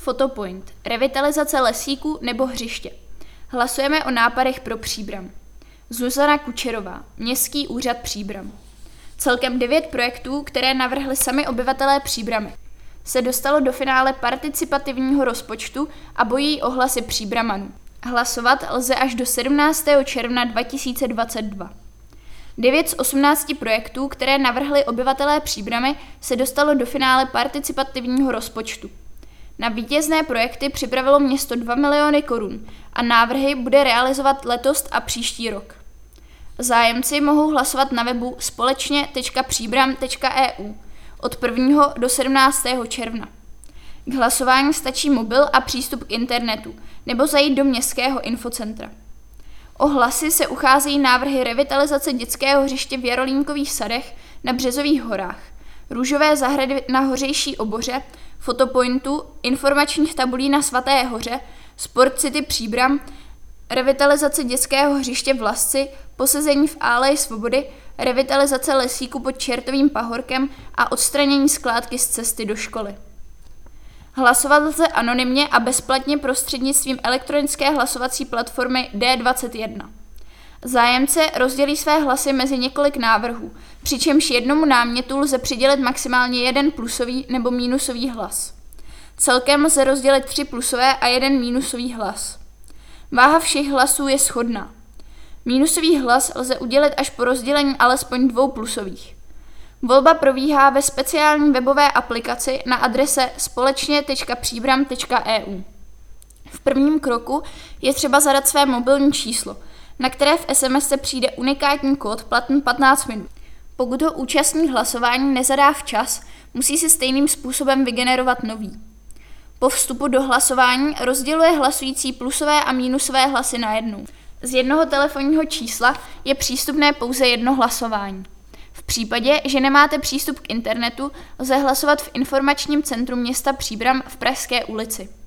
Fotopoint, revitalizace lesíku nebo hřiště. Hlasujeme o nápadech pro Příbram. Zuzana Kučerová, Městský úřad Příbram. Celkem devět projektů, které navrhli sami obyvatelé Příbramy, se dostalo do finále participativního rozpočtu a bojí ohlasy Příbramanů. Hlasovat lze až do 17. června 2022. 9 z 18 projektů, které navrhli obyvatelé Příbramy, se dostalo do finále participativního rozpočtu. Na vítězné projekty připravilo město 2 miliony korun a návrhy bude realizovat letos a příští rok. Zájemci mohou hlasovat na webu společně.příbram.eu od 1. do 17. června. K hlasování stačí mobil a přístup k internetu nebo zajít do městského infocentra. O hlasy se ucházejí návrhy revitalizace dětského hřiště v Jarolínkových sadech na Březových horách, růžové zahrady na Hořejší oboře, fotopointu, informačních tabulí na Svaté hoře, Sport City Příbram, revitalizace dětského hřiště v Lasci, posezení v Álej svobody, revitalizace lesíku pod Čertovým pahorkem a odstranění skládky z cesty do školy. Hlasovat lze anonymně a bezplatně prostřednictvím elektronické hlasovací platformy D21. Zájemce rozdělí své hlasy mezi několik návrhů, přičemž jednomu námětu lze přidělit maximálně jeden plusový nebo mínusový hlas. Celkem lze rozdělit tři plusové a jeden mínusový hlas. Váha všech hlasů je shodná. Mínusový hlas lze udělit až po rozdělení alespoň dvou plusových. Volba probíhá ve speciální webové aplikaci na adrese společně.příbram.eu. V prvním kroku je třeba zadat své mobilní číslo, na které v SMS se přijde unikátní kód platný 15 minut. Pokud ho účastník hlasování nezadá včas, musí se stejným způsobem vygenerovat nový. Po vstupu do hlasování rozděluje hlasující plusové a mínusové hlasy na jednu. Z jednoho telefonního čísla je přístupné pouze jedno hlasování. V případě, že nemáte přístup k internetu, lze hlasovat v informačním centru města Příbram v Pražské ulici.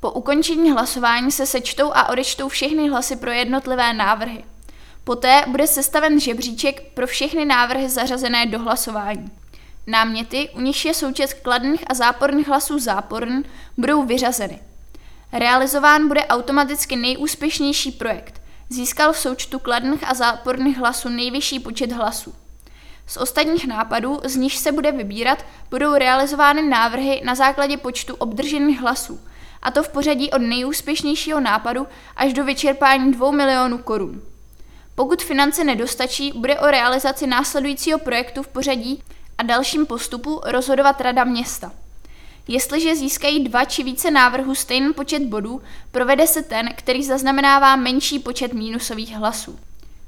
Po ukončení hlasování se sečtou a odečtou všechny hlasy pro jednotlivé návrhy. Poté bude sestaven žebříček pro všechny návrhy zařazené do hlasování. Náměty, u nich je součet kladných a záporných hlasů záporn, budou vyřazeny. Realizován bude automaticky nejúspěšnější projekt. Získal v součtu kladných a záporných hlasů nejvyšší počet hlasů. Z ostatních nápadů, z nich se bude vybírat, budou realizovány návrhy na základě počtu obdržených hlasů, a to v pořadí od nejúspěšnějšího nápadu až do vyčerpání 2 milionů korun. Pokud finance nedostačí, bude o realizaci následujícího projektu v pořadí a dalším postupu rozhodovat Rada města. Jestliže získají dva či více návrhů stejný počet bodů, provede se ten, který zaznamenává menší počet mínusových hlasů.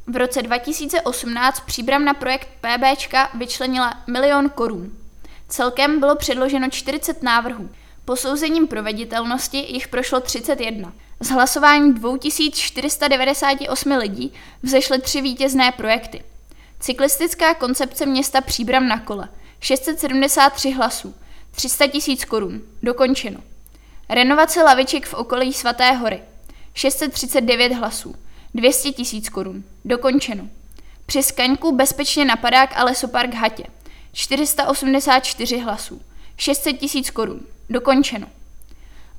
V roce 2018 příbram na projekt PBčka vyčlenila milion korun. Celkem bylo předloženo 40 návrhů. Posouzením proveditelnosti jich prošlo 31. Z hlasování 2498 lidí vzešly tři vítězné projekty. Cyklistická koncepce města Příbram na kole. 673 hlasů, 300 tisíc korun, dokončeno. Renovace laviček v okolí Svaté hory. 639 hlasů, 200 tisíc korun, dokončeno. Při Skaňku bezpečně napadák a lesopark Hatě 484 hlasů, 600 tisíc korun, dokončeno.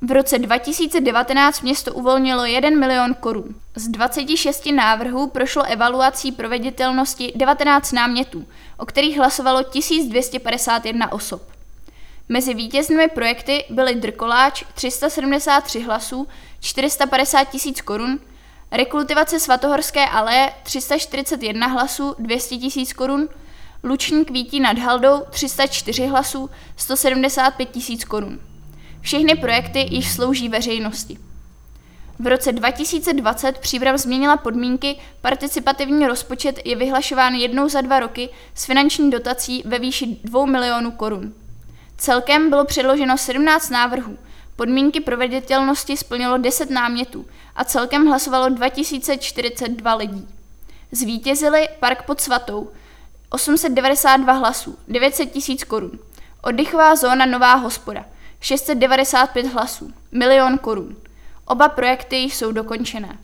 V roce 2019 město uvolnilo 1 milion korun. Z 26 návrhů prošlo evaluací proveditelnosti 19 námětů, o kterých hlasovalo 1251 osob. Mezi vítěznými projekty byly Drkoláč 373 hlasů, 450 tisíc korun, Rekultivace Svatohorské aleje 341 hlasů, 200 tisíc korun, Lučník Vítí nad Haldou 304 hlasů, 175 tisíc korun. Všechny projekty již slouží veřejnosti. V roce 2020 Příbram změnila podmínky, participativní rozpočet je vyhlašován jednou za dva roky s finanční dotací ve výši 2 milionů korun. Celkem bylo předloženo 17 návrhů, podmínky proveditelnosti splnilo 10 námětů a celkem hlasovalo 2042 lidí. Zvítězili Park pod Svatou 892 hlasů, 900 tisíc korun. Oddychová zóna Nová hospoda 695 hlasů, milion korun. Oba projekty jsou dokončené.